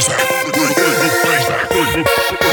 Coisa, coisa, coisa, coisa.